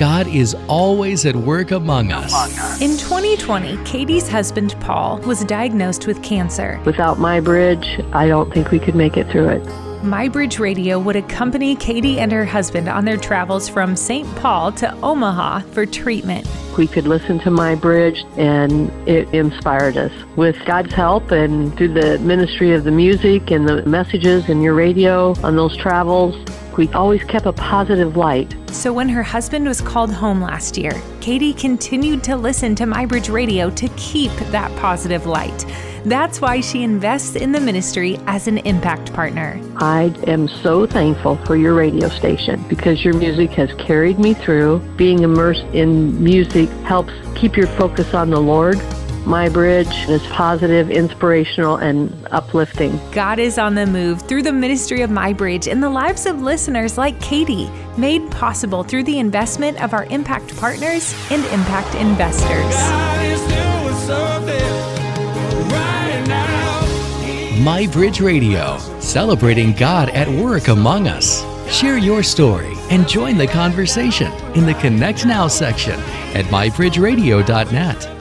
God is always at work among us. In 2020, Katie's husband Paul was diagnosed with cancer. Without my bridge, I don't think we could make it through it. MyBridge Radio would accompany Katie and her husband on their travels from St. Paul to Omaha for treatment. We could listen to My Bridge, and it inspired us. With God's help and through the ministry of the music and the messages in your radio on those travels, we always kept a positive light. So when her husband was called home last year, Katie continued to listen to MyBridge Radio to keep that positive light. That's why she invests in the ministry as an impact partner. I am so thankful for your radio station because your music has carried me through. Being immersed in music helps keep your focus on the Lord. My Bridge is positive, inspirational, and uplifting. God is on the move through the ministry of My Bridge in the lives of listeners like Katie, made possible through the investment of our impact partners and impact investors. My Bridge Radio, celebrating God at work among us. Share your story and join the conversation in the Connect Now section at mybridgeradio.net.